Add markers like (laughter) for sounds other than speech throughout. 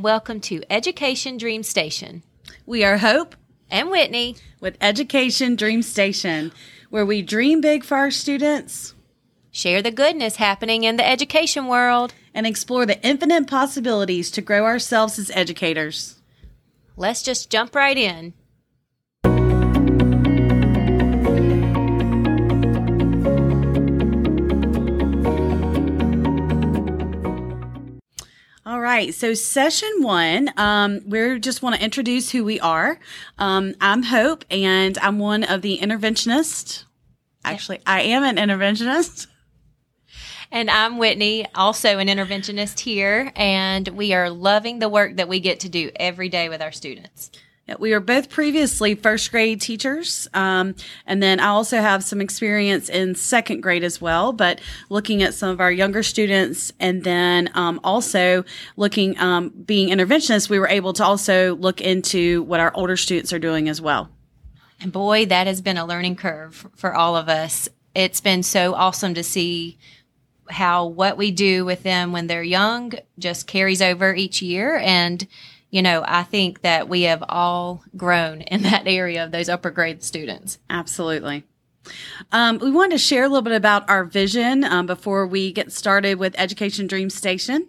Welcome to Education Dream Station. We are Hope and Whitney with Education Dream Station, where we dream big for our students, share the goodness happening in the education world, and explore the infinite possibilities to grow ourselves as educators. Let's just jump right in. Right. So session one, um, we just want to introduce who we are. Um, I'm Hope and I'm one of the interventionists. Actually, I am an interventionist. And I'm Whitney, also an interventionist here, and we are loving the work that we get to do every day with our students. We were both previously first grade teachers. Um, and then I also have some experience in second grade as well, but looking at some of our younger students and then um, also looking, um, being interventionists, we were able to also look into what our older students are doing as well. And boy, that has been a learning curve for all of us. It's been so awesome to see how what we do with them when they're young just carries over each year and you know, I think that we have all grown in that area of those upper grade students. Absolutely. Um, we wanted to share a little bit about our vision um, before we get started with Education Dream Station.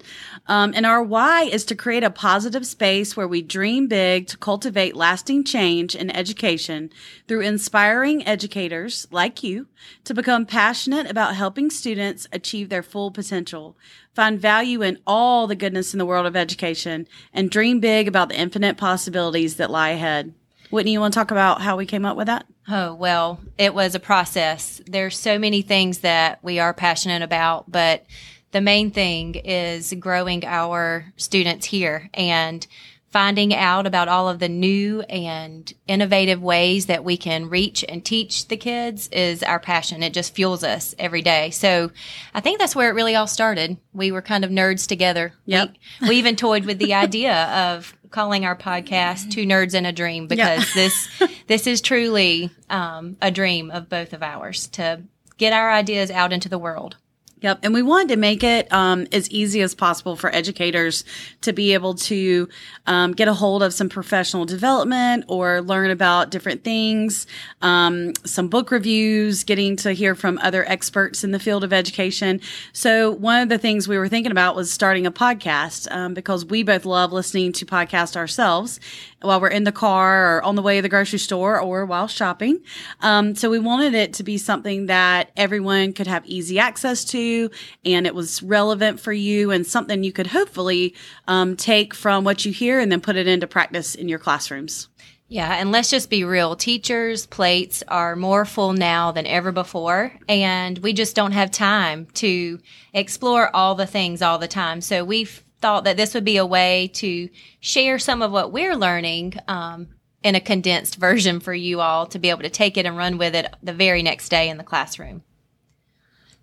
Um, and our why is to create a positive space where we dream big to cultivate lasting change in education through inspiring educators like you to become passionate about helping students achieve their full potential find value in all the goodness in the world of education, and dream big about the infinite possibilities that lie ahead. Whitney, you want to talk about how we came up with that? Oh, well, it was a process. There's so many things that we are passionate about, but the main thing is growing our students here and finding out about all of the new and innovative ways that we can reach and teach the kids is our passion. It just fuels us every day. So I think that's where it really all started. We were kind of nerds together. Yep. We, we even toyed with the (laughs) idea of calling our podcast Two Nerds in a Dream because this this is truly um, a dream of both of ours to get our ideas out into the world. Yep. And we wanted to make it um, as easy as possible for educators to be able to um, get a hold of some professional development or learn about different things, um, some book reviews, getting to hear from other experts in the field of education. So, one of the things we were thinking about was starting a podcast um, because we both love listening to podcasts ourselves while we're in the car or on the way to the grocery store or while shopping. Um, so, we wanted it to be something that everyone could have easy access to and it was relevant for you and something you could hopefully um, take from what you hear and then put it into practice in your classrooms. Yeah, and let's just be real. Teachers' plates are more full now than ever before, and we just don't have time to explore all the things all the time. So we've thought that this would be a way to share some of what we're learning um, in a condensed version for you all to be able to take it and run with it the very next day in the classroom.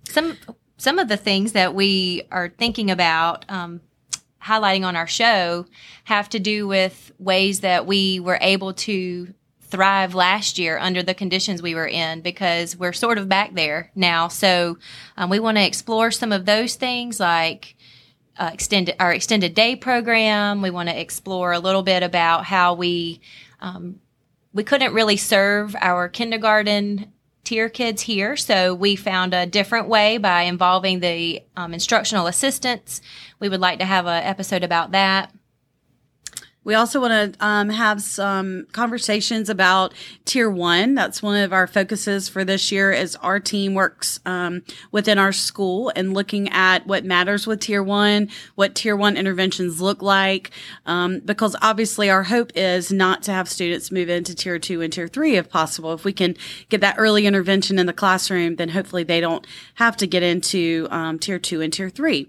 Some some of the things that we are thinking about um, highlighting on our show have to do with ways that we were able to thrive last year under the conditions we were in because we're sort of back there now. So um, we want to explore some of those things like uh, extended our extended day program. We want to explore a little bit about how we um, we couldn't really serve our kindergarten tier kids here. So we found a different way by involving the um, instructional assistants. We would like to have an episode about that. We also want to um, have some conversations about tier one. That's one of our focuses for this year as our team works um, within our school and looking at what matters with tier one, what tier one interventions look like. Um, because obviously our hope is not to have students move into tier two and tier three if possible. If we can get that early intervention in the classroom, then hopefully they don't have to get into um, tier two and tier three.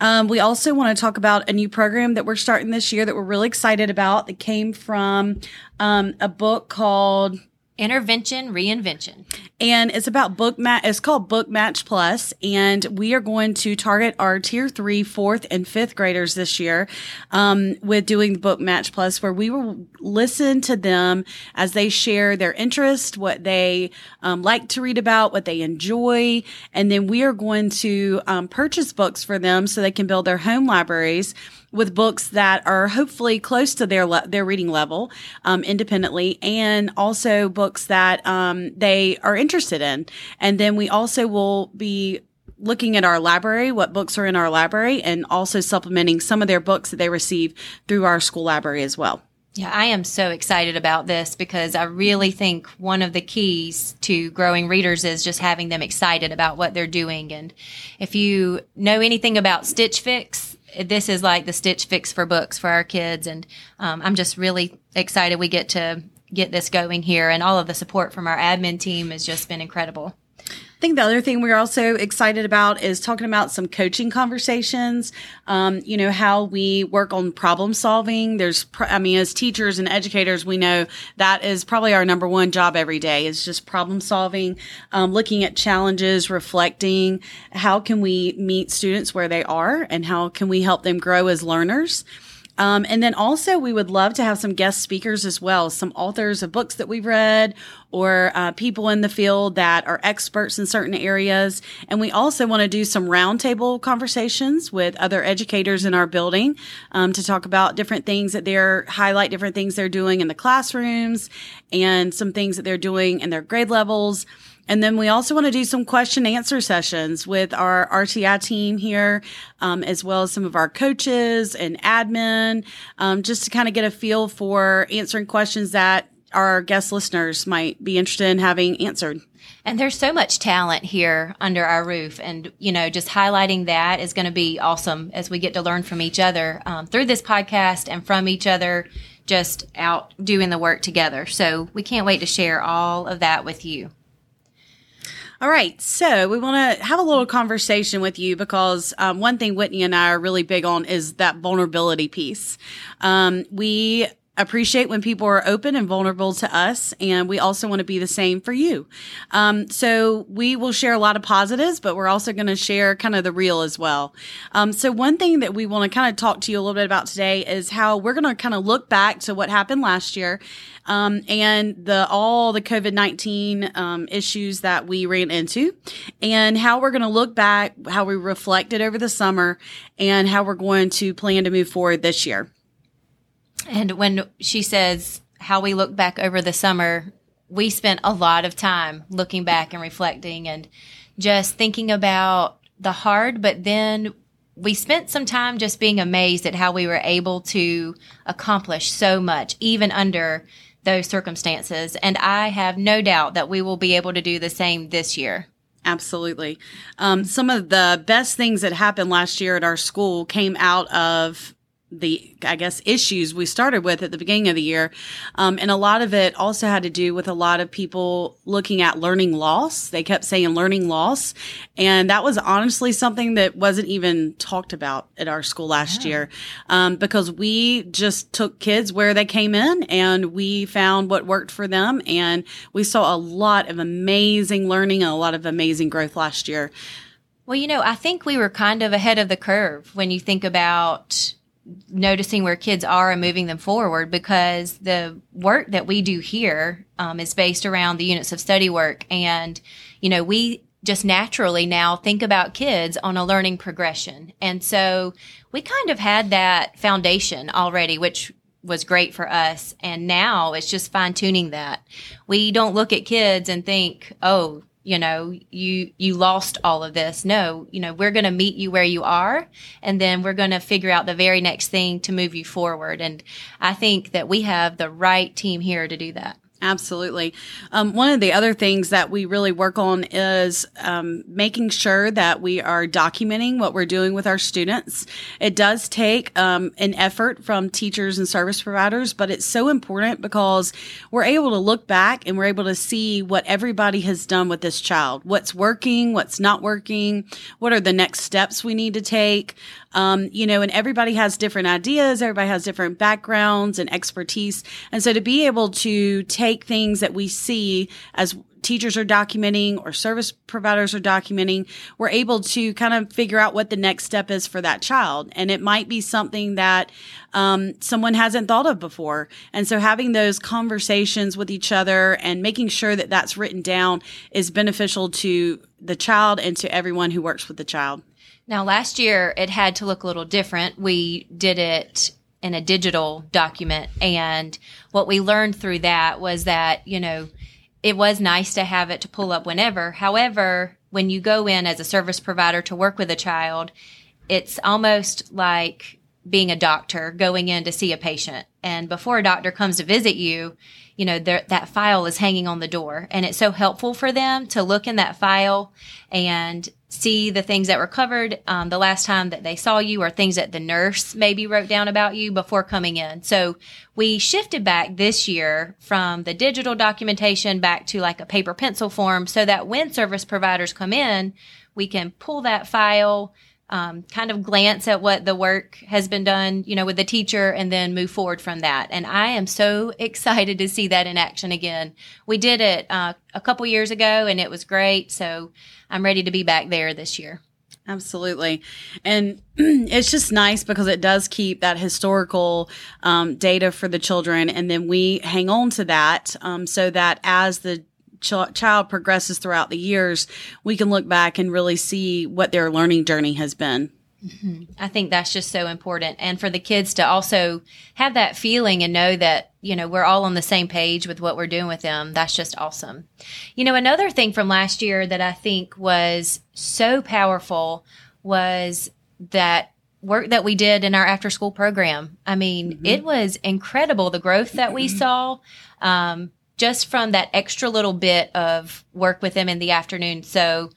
Um, we also want to talk about a new program that we're starting this year that we're really excited about that came from um, a book called Intervention Reinvention. And it's about book match. It's called Book Match Plus, and we are going to target our tier three, fourth, and fifth graders this year um, with doing Book Match Plus, where we will listen to them as they share their interest, what they um, like to read about, what they enjoy, and then we are going to um, purchase books for them so they can build their home libraries with books that are hopefully close to their le- their reading level um, independently, and also books that um, they are interested in. And then we also will be looking at our library, what books are in our library, and also supplementing some of their books that they receive through our school library as well. Yeah, I am so excited about this because I really think one of the keys to growing readers is just having them excited about what they're doing. And if you know anything about Stitch Fix, this is like the Stitch Fix for books for our kids. And um, I'm just really excited we get to get this going here. And all of the support from our admin team has just been incredible. Think the other thing we're also excited about is talking about some coaching conversations. Um, you know, how we work on problem solving. There's, I mean, as teachers and educators, we know that is probably our number one job every day is just problem solving, um, looking at challenges, reflecting. How can we meet students where they are and how can we help them grow as learners? Um, and then also, we would love to have some guest speakers as well, some authors of books that we've read or uh, people in the field that are experts in certain areas. And we also want to do some roundtable conversations with other educators in our building um, to talk about different things that they're highlight different things they're doing in the classrooms and some things that they're doing in their grade levels. And then we also want to do some question answer sessions with our RTI team here, um, as well as some of our coaches and admin, um, just to kind of get a feel for answering questions that our guest listeners might be interested in having answered. And there's so much talent here under our roof. And, you know, just highlighting that is going to be awesome as we get to learn from each other um, through this podcast and from each other just out doing the work together. So we can't wait to share all of that with you. All right. So we want to have a little conversation with you because um, one thing Whitney and I are really big on is that vulnerability piece. Um, we appreciate when people are open and vulnerable to us. And we also want to be the same for you. Um, so we will share a lot of positives, but we're also going to share kind of the real as well. Um, so one thing that we want to kind of talk to you a little bit about today is how we're going to kind of look back to what happened last year. Um, and the all the COVID nineteen um, issues that we ran into, and how we're going to look back, how we reflected over the summer, and how we're going to plan to move forward this year. And when she says how we look back over the summer, we spent a lot of time looking back and reflecting and just thinking about the hard, but then we spent some time just being amazed at how we were able to accomplish so much, even under those circumstances. And I have no doubt that we will be able to do the same this year. Absolutely. Um, some of the best things that happened last year at our school came out of the I guess issues we started with at the beginning of the year, um, and a lot of it also had to do with a lot of people looking at learning loss. They kept saying learning loss, and that was honestly something that wasn't even talked about at our school last yeah. year, um, because we just took kids where they came in and we found what worked for them, and we saw a lot of amazing learning and a lot of amazing growth last year. Well, you know, I think we were kind of ahead of the curve when you think about noticing where kids are and moving them forward because the work that we do here um, is based around the units of study work. And you know we just naturally now think about kids on a learning progression. And so we kind of had that foundation already which was great for us. And now it's just fine tuning that. We don't look at kids and think oh you know you you lost all of this. No you know we're going to meet you where you are and then we're going to figure out the very next thing to move you forward. And i think that we have the right team here to do that Absolutely. Um, one of the other things that we really work on is um, making sure that we are documenting what we're doing with our students. It does take um, an effort from teachers and service providers, but it's so important because we're able to look back and we're able to see what everybody has done with this child, what's working, what's not working, what are the next steps we need to take. Um, you know, and everybody has different ideas, everybody has different backgrounds and expertise. And so to be able to take things that we see as teachers are documenting or service providers are documenting, we're able to kind of figure out what the next step is for that child. And it might be something that um, someone hasn't thought of before. And so having those conversations with each other and making sure that that's written down is beneficial to the child and to everyone who works with the child. Now, last year it had to look a little different. We did it in a digital document. And what we learned through that was that, you know, it was nice to have it to pull up whenever. However, when you go in as a service provider to work with a child, it's almost like being a doctor going in to see a patient. And before a doctor comes to visit you, you know, that file is hanging on the door. And it's so helpful for them to look in that file and see the things that were covered um, the last time that they saw you or things that the nurse maybe wrote down about you before coming in. So we shifted back this year from the digital documentation back to like a paper pencil form so that when service providers come in, we can pull that file, um, kind of glance at what the work has been done, you know, with the teacher and then move forward from that. And I am so (laughs) excited to see that in action again. We did it uh, a couple years ago and it was great. So I'm ready to be back there this year. Absolutely. And (clears throat) it's just nice because it does keep that historical um, data for the children. And then we hang on to that um, so that as the ch- child progresses throughout the years, we can look back and really see what their learning journey has been. Mm-hmm. I think that's just so important. And for the kids to also have that feeling and know that, you know, we're all on the same page with what we're doing with them. That's just awesome. You know, another thing from last year that I think was so powerful was that work that we did in our after school program. I mean, mm-hmm. it was incredible the growth that we (clears throat) saw. Um, just from that extra little bit of work with them in the afternoon. So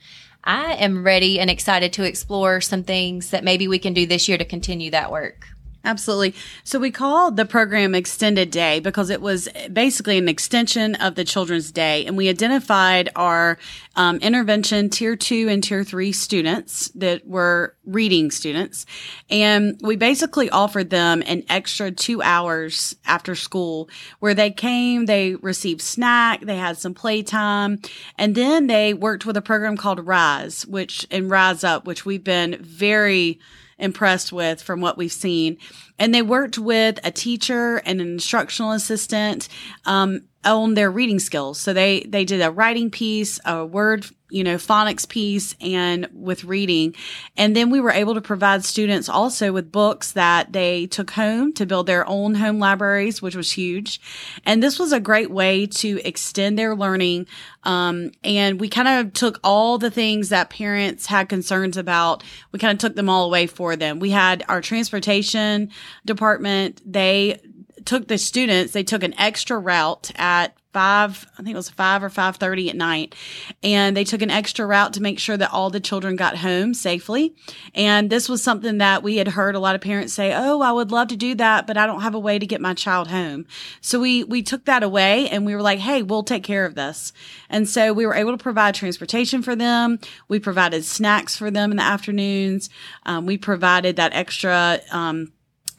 I am ready and excited to explore some things that maybe we can do this year to continue that work. Absolutely. So we called the program Extended Day because it was basically an extension of the Children's Day. And we identified our um, intervention tier two and tier three students that were reading students. And we basically offered them an extra two hours after school where they came, they received snack, they had some playtime, and then they worked with a program called Rise, which, and Rise Up, which we've been very, impressed with from what we've seen. And they worked with a teacher and an instructional assistant um, on their reading skills. So they they did a writing piece, a word you know, phonics piece and with reading. And then we were able to provide students also with books that they took home to build their own home libraries, which was huge. And this was a great way to extend their learning. Um, and we kind of took all the things that parents had concerns about. We kind of took them all away for them. We had our transportation department. They took the students, they took an extra route at five, I think it was five or five thirty at night, and they took an extra route to make sure that all the children got home safely. And this was something that we had heard a lot of parents say, "Oh, I would love to do that, but I don't have a way to get my child home." So we we took that away, and we were like, "Hey, we'll take care of this." And so we were able to provide transportation for them. We provided snacks for them in the afternoons. Um, we provided that extra. Um,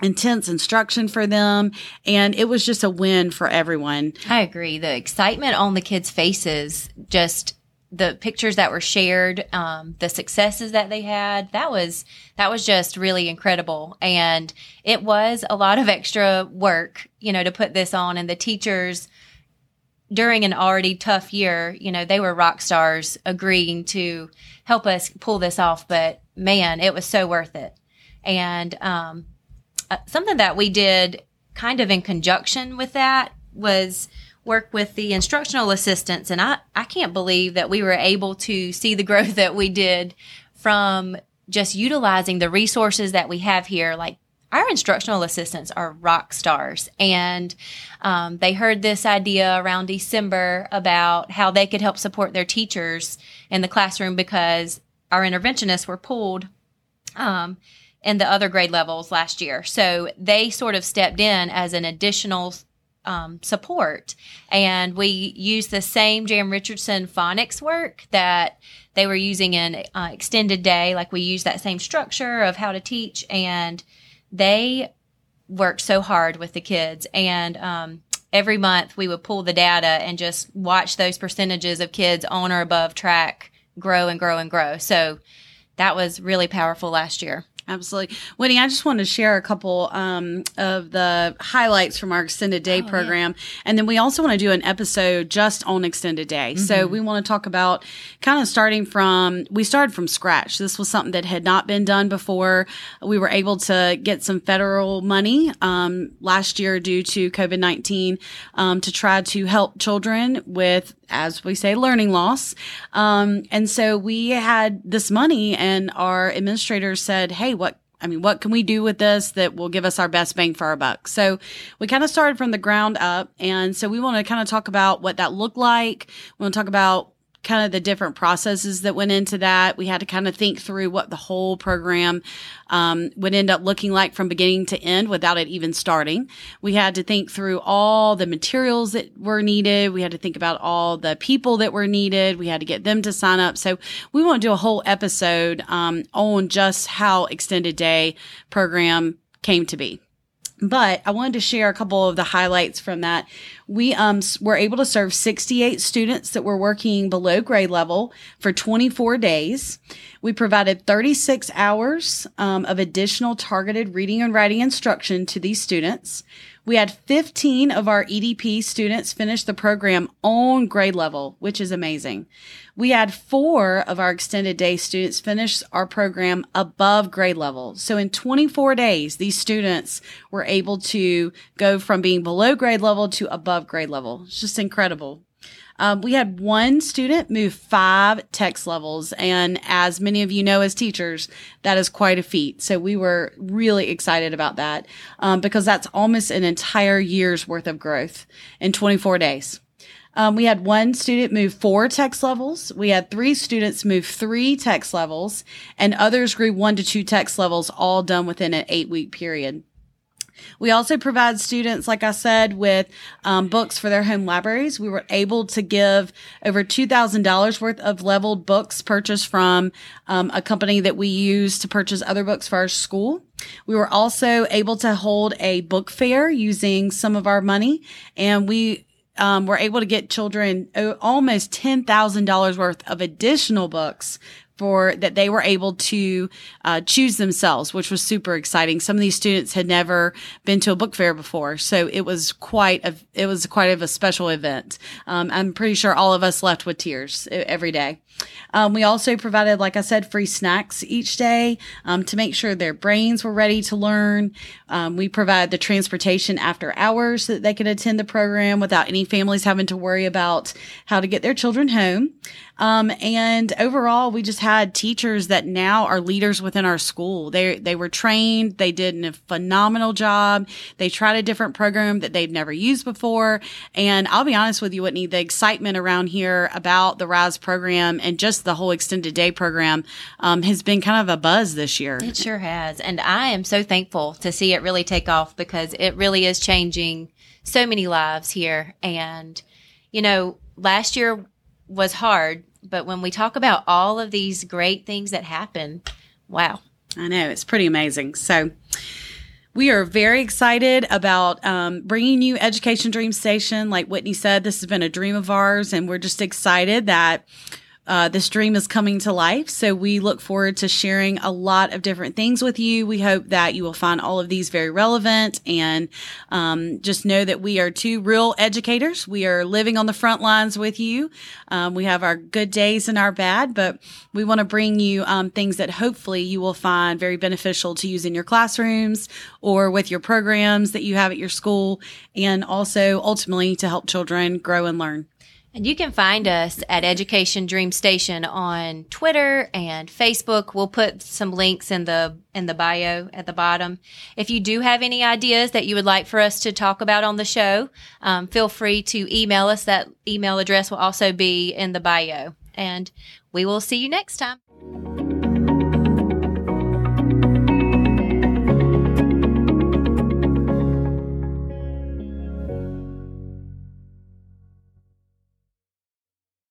intense instruction for them and it was just a win for everyone. I agree. The excitement on the kids' faces, just the pictures that were shared, um, the successes that they had, that was that was just really incredible. And it was a lot of extra work, you know, to put this on and the teachers during an already tough year, you know, they were rock stars agreeing to help us pull this off, but man, it was so worth it. And um, uh, something that we did kind of in conjunction with that was work with the instructional assistants and I, I can't believe that we were able to see the growth that we did from just utilizing the resources that we have here. Like our instructional assistants are rock stars and um, they heard this idea around december about how they could help support their teachers in the classroom because our interventionists were pulled um, in the other grade levels last year. So they sort of stepped in as an additional um, support. And we used the same Jan Richardson phonics work that they were using in uh, extended day. Like we used that same structure of how to teach, and they worked so hard with the kids. And um, every month we would pull the data and just watch those percentages of kids on or above track grow and grow and grow. So that was really powerful last year. Absolutely. Whitney, I just want to share a couple um, of the highlights from our extended day Oh, program. And then we also want to do an episode just on extended day. So we want to talk about kind of starting from, we started from scratch. This was something that had not been done before. We were able to get some federal money um, last year due to COVID 19 um, to try to help children with as we say, learning loss. Um, and so we had this money, and our administrators said, Hey, what I mean, what can we do with this that will give us our best bang for our buck? So we kind of started from the ground up. And so we want to kind of talk about what that looked like. We want to talk about kind of the different processes that went into that. We had to kind of think through what the whole program um, would end up looking like from beginning to end without it even starting. We had to think through all the materials that were needed. We had to think about all the people that were needed. We had to get them to sign up. So we want to do a whole episode um, on just how extended day program came to be but I wanted to share a couple of the highlights from that. We um, were able to serve 68 students that were working below grade level for 24 days. We provided 36 hours um, of additional targeted reading and writing instruction to these students. We had 15 of our EDP students finish the program on grade level, which is amazing. We had four of our extended day students finish our program above grade level. So in 24 days, these students were able to go from being below grade level to above grade level. It's just incredible. Um, we had one student move five text levels. And as many of you know as teachers, that is quite a feat. So we were really excited about that um, because that's almost an entire year's worth of growth in 24 days. Um, we had one student move four text levels. We had three students move three text levels, and others grew one to two text levels, all done within an eight week period. We also provide students, like I said, with um, books for their home libraries. We were able to give over $2,000 worth of leveled books purchased from um, a company that we use to purchase other books for our school. We were also able to hold a book fair using some of our money, and we um, were able to get children almost $10,000 worth of additional books for that they were able to uh, choose themselves, which was super exciting. Some of these students had never been to a book fair before, so it was quite a it was quite of a special event. Um, I'm pretty sure all of us left with tears every day. Um, we also provided, like I said, free snacks each day um, to make sure their brains were ready to learn. Um, we provide the transportation after hours so that they could attend the program without any families having to worry about how to get their children home. Um, and overall, we just had teachers that now are leaders within our school. They they were trained. They did a phenomenal job. They tried a different program that they've never used before. And I'll be honest with you, Whitney, the excitement around here about the RISE program and just the whole extended day program um, has been kind of a buzz this year. It sure has. And I am so thankful to see it really take off because it really is changing so many lives here. And, you know, last year was hard, but when we talk about all of these great things that happen, wow. I know, it's pretty amazing. So, we are very excited about um, bringing you Education Dream Station. Like Whitney said, this has been a dream of ours, and we're just excited that uh, this dream is coming to life. So we look forward to sharing a lot of different things with you. We hope that you will find all of these very relevant and um, just know that we are two real educators. We are living on the front lines with you. Um, we have our good days and our bad, but we want to bring you um, things that hopefully you will find very beneficial to use in your classrooms or with your programs that you have at your school, and also ultimately to help children grow and learn. And you can find us at Education Dream Station on Twitter and Facebook. We'll put some links in the in the bio at the bottom. If you do have any ideas that you would like for us to talk about on the show, um, feel free to email us. That email address will also be in the bio. And we will see you next time.